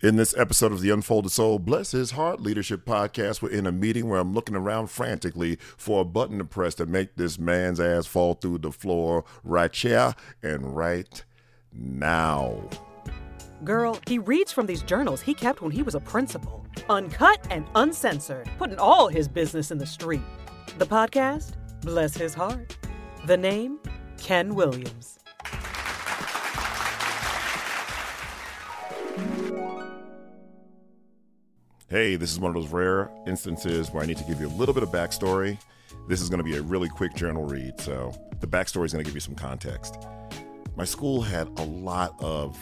In this episode of the Unfold the Soul, Bless His Heart Leadership Podcast, we're in a meeting where I'm looking around frantically for a button to press to make this man's ass fall through the floor right here and right now. Girl, he reads from these journals he kept when he was a principal, uncut and uncensored, putting all his business in the street. The podcast, Bless His Heart. The name, Ken Williams. Hey, this is one of those rare instances where I need to give you a little bit of backstory. This is going to be a really quick journal read, so the backstory is going to give you some context. My school had a lot of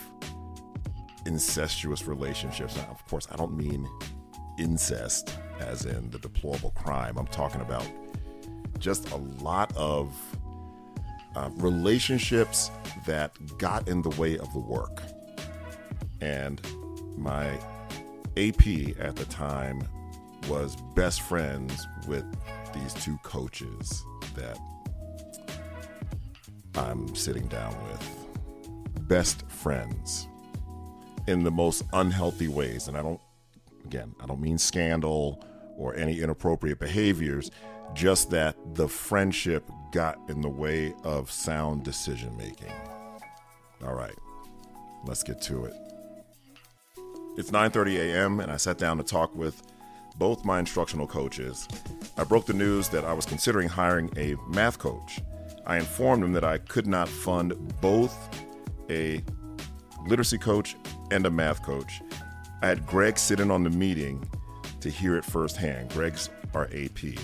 incestuous relationships. Now, of course, I don't mean incest as in the deplorable crime. I'm talking about just a lot of uh, relationships that got in the way of the work. And my AP at the time was best friends with these two coaches that I'm sitting down with. Best friends in the most unhealthy ways. And I don't, again, I don't mean scandal or any inappropriate behaviors, just that the friendship got in the way of sound decision making. All right, let's get to it. It's 9:30 a.m. and I sat down to talk with both my instructional coaches. I broke the news that I was considering hiring a math coach. I informed them that I could not fund both a literacy coach and a math coach. I had Greg sit in on the meeting to hear it firsthand. Greg's our AP.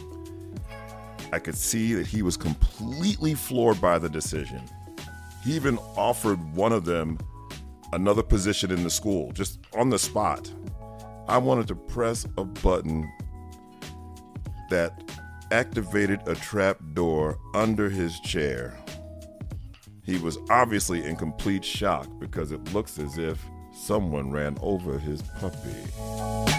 I could see that he was completely floored by the decision. He even offered one of them another position in the school, just on the spot. I wanted to press a button that activated a trap door under his chair. He was obviously in complete shock because it looks as if someone ran over his puppy.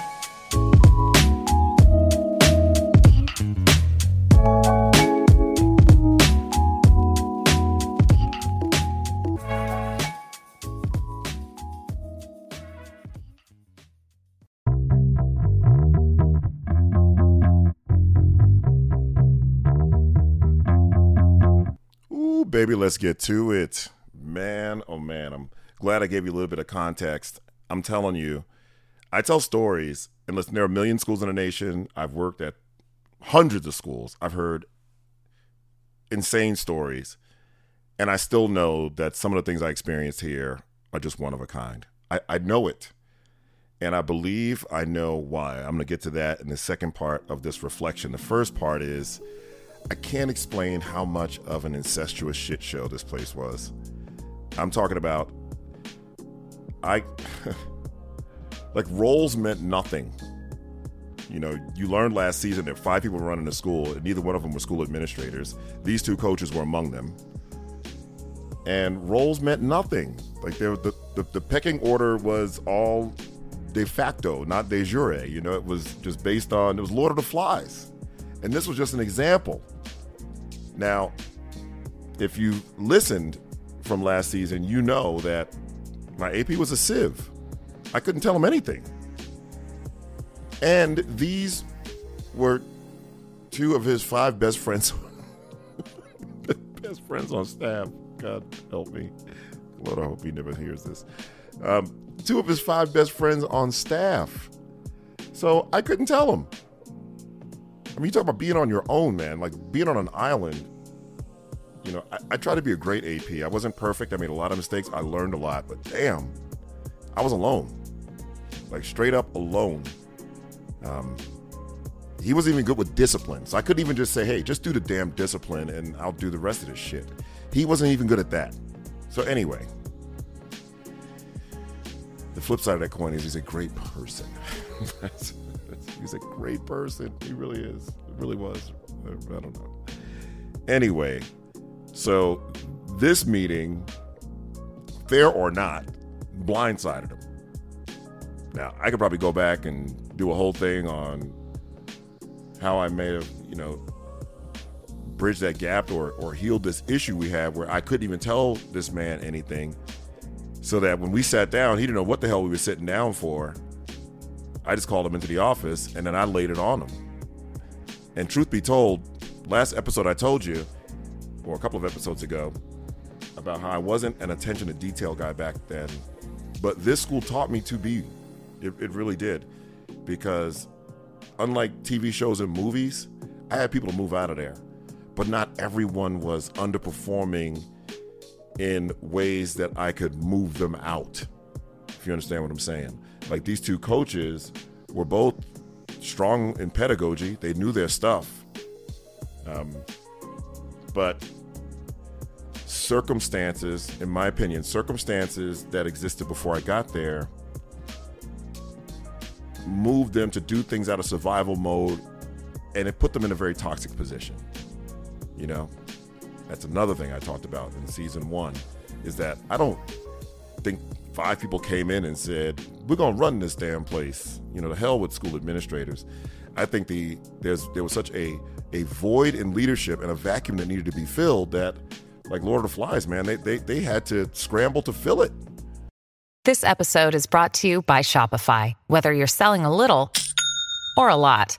Baby, let's get to it. Man, oh man, I'm glad I gave you a little bit of context. I'm telling you, I tell stories, and listen, there are a million schools in the nation. I've worked at hundreds of schools. I've heard insane stories, and I still know that some of the things I experienced here are just one of a kind. I, I know it, and I believe I know why. I'm going to get to that in the second part of this reflection. The first part is I can't explain how much of an incestuous shit show this place was. I'm talking about I like roles meant nothing. You know, you learned last season that five people were running the school, and neither one of them were school administrators. These two coaches were among them. And roles meant nothing. Like the, the, the pecking order was all de facto, not de jure. You know, it was just based on, it was Lord of the Flies. And this was just an example. Now, if you listened from last season, you know that my AP was a sieve. I couldn't tell him anything. And these were two of his five best friends. best friends on staff. God help me. Lord, I hope he never hears this. Um, two of his five best friends on staff. So I couldn't tell him. I mean, you talk about being on your own, man, like being on an island. You know, I, I try to be a great AP. I wasn't perfect. I made a lot of mistakes. I learned a lot, but damn, I was alone. Like straight up alone. Um, he wasn't even good with discipline. So I couldn't even just say, hey, just do the damn discipline and I'll do the rest of this shit. He wasn't even good at that. So anyway, the flip side of that coin is he's a great person. He's a great person. He really is. Really was. I don't know. Anyway, so this meeting, fair or not, blindsided him. Now, I could probably go back and do a whole thing on how I may have, you know, bridged that gap or, or healed this issue we have where I couldn't even tell this man anything So that when we sat down, he didn't know what the hell we were sitting down for. I just called him into the office and then I laid it on him. And truth be told, last episode I told you, or a couple of episodes ago, about how I wasn't an attention to detail guy back then. But this school taught me to be. It, it really did. Because unlike TV shows and movies, I had people to move out of there. But not everyone was underperforming in ways that I could move them out. If you understand what I'm saying. Like these two coaches were both strong in pedagogy, they knew their stuff. Um, but circumstances, in my opinion, circumstances that existed before I got there moved them to do things out of survival mode and it put them in a very toxic position. You know, that's another thing I talked about in season one is that I don't five people came in and said, We're gonna run this damn place. You know, the hell with school administrators. I think the there's there was such a a void in leadership and a vacuum that needed to be filled that like Lord of the Flies, man, they they, they had to scramble to fill it. This episode is brought to you by Shopify. Whether you're selling a little or a lot.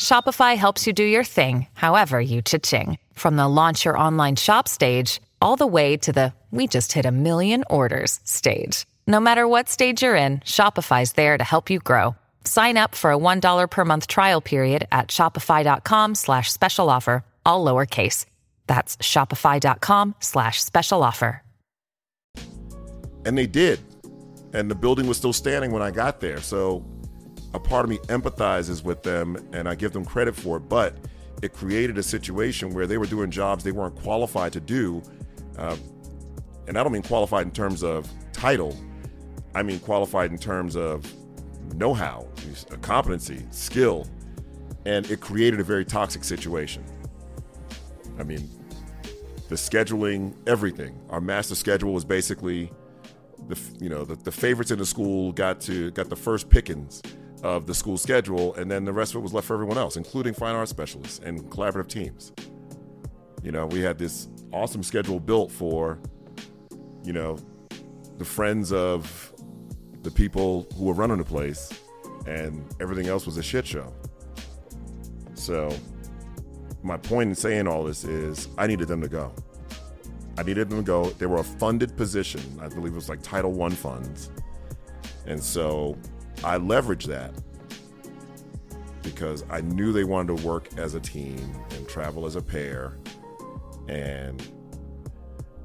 Shopify helps you do your thing, however you cha-ching. From the launch your online shop stage all the way to the we just hit a million orders stage. No matter what stage you're in, Shopify's there to help you grow. Sign up for a $1 per month trial period at shopify.com slash special offer, all lowercase. That's shopify.com slash special offer. And they did. And the building was still standing when I got there. So a part of me empathizes with them and I give them credit for it. But it created a situation where they were doing jobs they weren't qualified to do. Uh, and I don't mean qualified in terms of title, I mean qualified in terms of know how, competency, skill. And it created a very toxic situation. I mean, the scheduling, everything. Our master schedule was basically the you know the, the favorites in the school got to got the first pickings of the school schedule, and then the rest of it was left for everyone else, including fine arts specialists and collaborative teams. You know, we had this awesome schedule built for, you know, the friends of the people who were running the place, and everything else was a shit show. So, my point in saying all this is I needed them to go. I needed them to go. They were a funded position. I believe it was like Title One funds. And so I leveraged that because I knew they wanted to work as a team and travel as a pair. And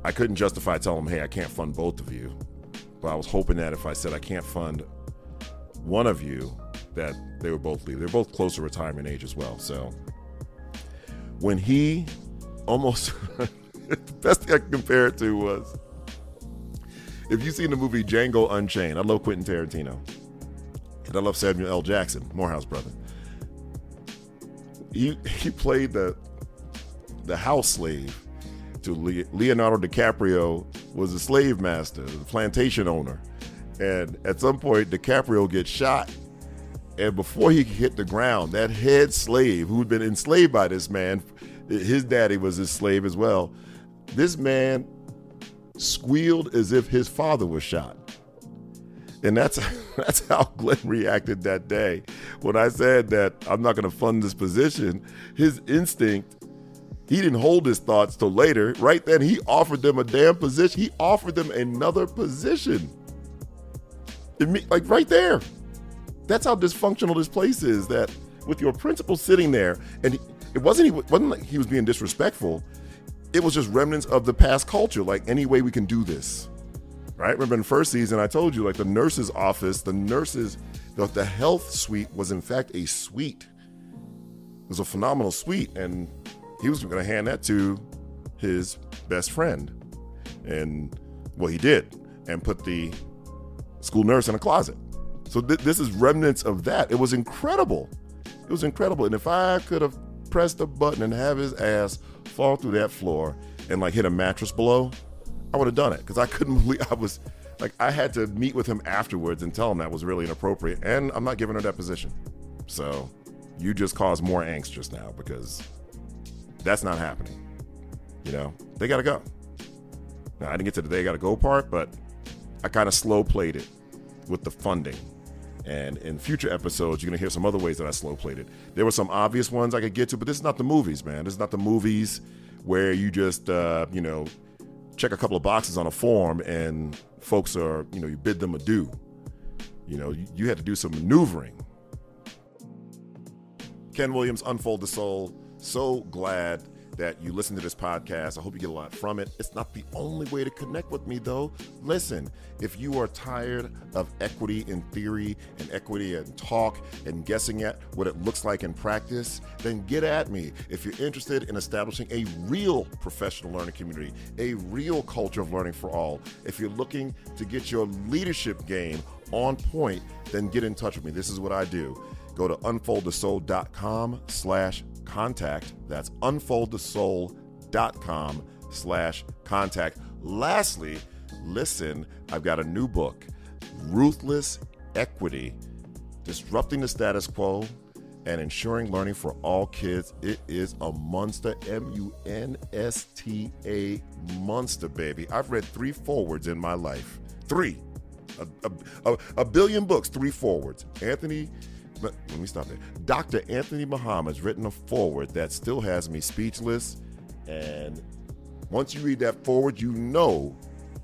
I couldn't justify telling them, hey, I can't fund both of you. But I was hoping that if I said I can't fund one of you, that they would both leave. They're both close to retirement age as well. So when he almost, the best thing I can compare it to was if you've seen the movie Django Unchained, I love Quentin Tarantino. And I love Samuel L. Jackson, Morehouse brother. He he played the the house slave to Leonardo DiCaprio was a slave master, the plantation owner. And at some point DiCaprio gets shot and before he hit the ground, that head slave who'd been enslaved by this man, his daddy was his slave as well. This man squealed as if his father was shot. And that's that's how Glenn reacted that day. When I said that I'm not going to fund this position, his instinct, he didn't hold his thoughts till later. Right then, he offered them a damn position. He offered them another position. like right there. That's how dysfunctional this place is. That with your principal sitting there, and it wasn't he wasn't like he was being disrespectful. It was just remnants of the past culture. Like any way we can do this right? Remember in the first season, I told you like the nurse's office, the nurses, the, the health suite was in fact a suite. It was a phenomenal suite, and he was going to hand that to his best friend, and well, he did, and put the school nurse in a closet. So th- this is remnants of that. It was incredible. It was incredible, and if I could have pressed a button and have his ass fall through that floor and like hit a mattress below, I would have done it because I couldn't believe I was like I had to meet with him afterwards and tell him that was really inappropriate, and I'm not giving her that position. So you just caused more angst just now because that's not happening. You know, they got to go. Now I didn't get to the they got to go part, but I kind of slow played it with the funding. And in future episodes, you're going to hear some other ways that I slow played it. There were some obvious ones I could get to, but this is not the movies, man. This is not the movies where you just, uh, you know, check a couple of boxes on a form and folks are, you know, you bid them adieu. You know, you, you had to do some maneuvering. Ken Williams, Unfold the Soul. So glad that you listen to this podcast. I hope you get a lot from it. It's not the only way to connect with me, though. Listen, if you are tired of equity in theory and equity in talk and guessing at what it looks like in practice, then get at me. If you're interested in establishing a real professional learning community, a real culture of learning for all, if you're looking to get your leadership game on point, then get in touch with me. This is what I do. Go to unfoldthesoul.com slash contact. That's unfoldthesoul.com slash contact. Lastly, listen, I've got a new book, Ruthless Equity, Disrupting the Status Quo and Ensuring Learning for All Kids. It is a monster, M-U-N-S-T-A monster, baby. I've read three forewords in my life. Three. A, a, a billion books, three forewords. Anthony let, let me stop there. Dr. Anthony Muhammad's written a foreword that still has me speechless. And once you read that foreword, you know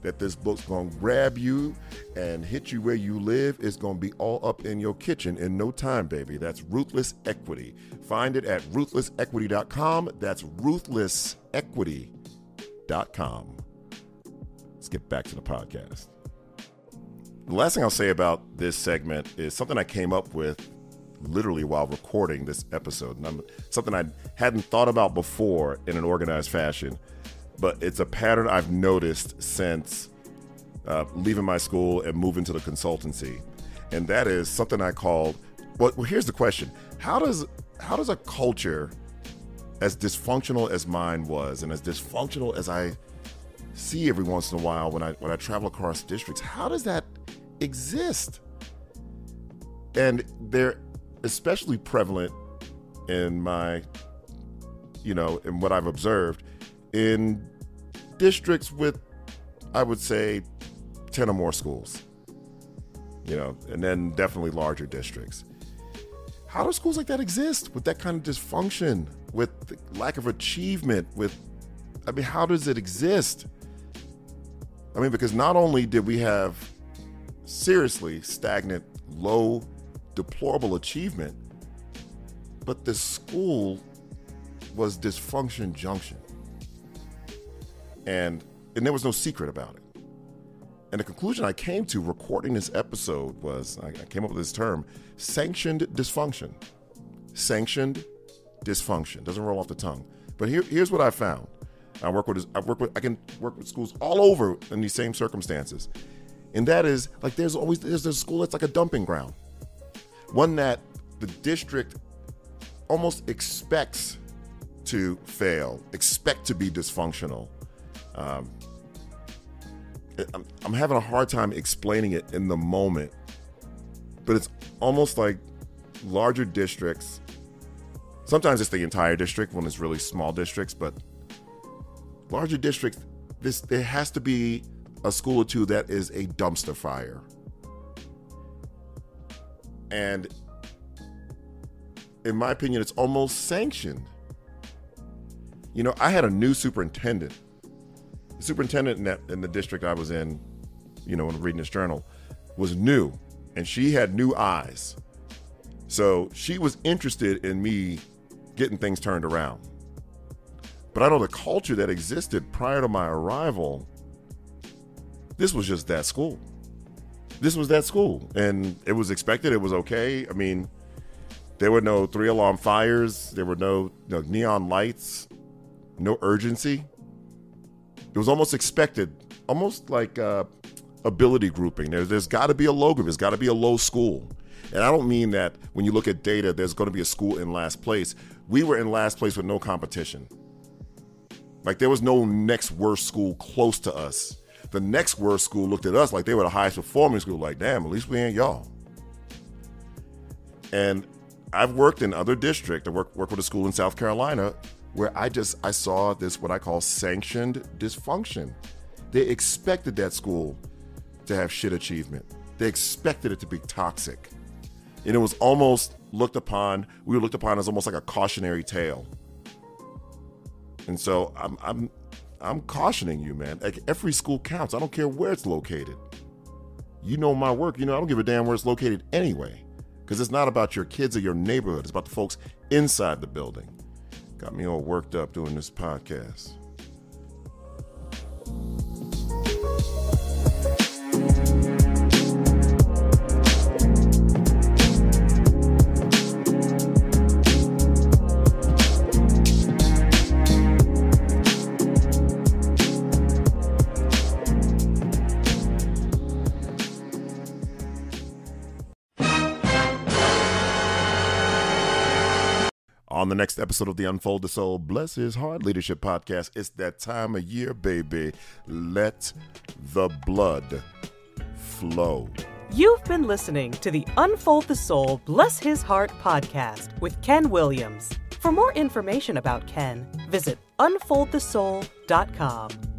that this book's to grab you and hit you where you live. It's to be all up in your kitchen in no time, baby. That's Ruthless Equity. Find it at ruthlessequity.com. That's ruthlessequity.com. Let's get back to the podcast. The last thing I'll say about this segment is something I came up with literally while recording this episode. And I'm, something I hadn't thought about before in an organized fashion, but it's a pattern I've noticed since uh, leaving my school and moving to the consultancy. And that is something I call well, well, here's the question. How does how does a culture as dysfunctional as mine was and as dysfunctional as I see every once in a while when I when I travel across districts, how does that exist? And there especially prevalent in my, you know, in what I've observed in districts with, I would say, 10 or more schools, you know, and then definitely larger districts. How do schools like that exist with that kind of dysfunction, with lack of achievement, with, I mean, how does it exist? I mean, because not only did we have seriously stagnant, low deplorable achievement, but the school was dysfunction junction. And and there was no secret about it. And the conclusion I came to recording this episode was I, came up with this term sanctioned dysfunction. Sanctioned dysfunction. Doesn't roll off the tongue. But here, here's what I found. I work with I work with I can work with schools all over in these same circumstances. And that is like there's always there's a school that's like a dumping ground one that the district almost expects to fail, expect to be dysfunctional. Um, I'm, I'm having a hard time explaining it in the moment, but it's almost like larger districts. Sometimes it's the entire district when it's really small districts, but larger districts, this there has to be a school or two that is a dumpster fire. And in my opinion, it's almost sanctioned. You know, I had a new superintendent. The superintendent in, that, in the district I was in, you know, when reading this journal, was new, and she had new eyes. So she was interested in me getting things turned around. But I know the culture that existed prior to my arrival, this was just that school this was that school, and it was expected. It was okay. I mean, there were no three alarm fires. There were no, no neon lights. No urgency. It was almost expected, almost like uh, ability grouping. There, there's got to be a logo. There's got to be a low school. And I don't mean that when you look at data, there's going to be a school in last place. We were in last place with no competition. Like there was no next worst school close to us the next worst school looked at us like they were the highest performing school. Like, damn, at least we ain't y'all. And I've worked in other districts. I work work with a school in South Carolina where I just I saw this what I call sanctioned dysfunction. They expected that school to have shit achievement. They expected it to be toxic. And it was almost looked upon, we were looked upon as almost like a cautionary tale. And so I'm I'm I'm cautioning you, man. Like every school counts. I don't care where it's located. You know my work, you know I don't give a damn where it's located anyway. Because it's not about your kids or your neighborhood, it's about the folks inside the building. Got me all worked up doing this podcast. On the next episode of the Unfold the Soul, Bless His Heart Leadership Podcast, it's that time of year, baby. Let the blood flow. You've been listening to the Unfold the Soul, Bless His Heart podcast with Ken Williams. For more information about Ken, visit unfoldthesoul.com.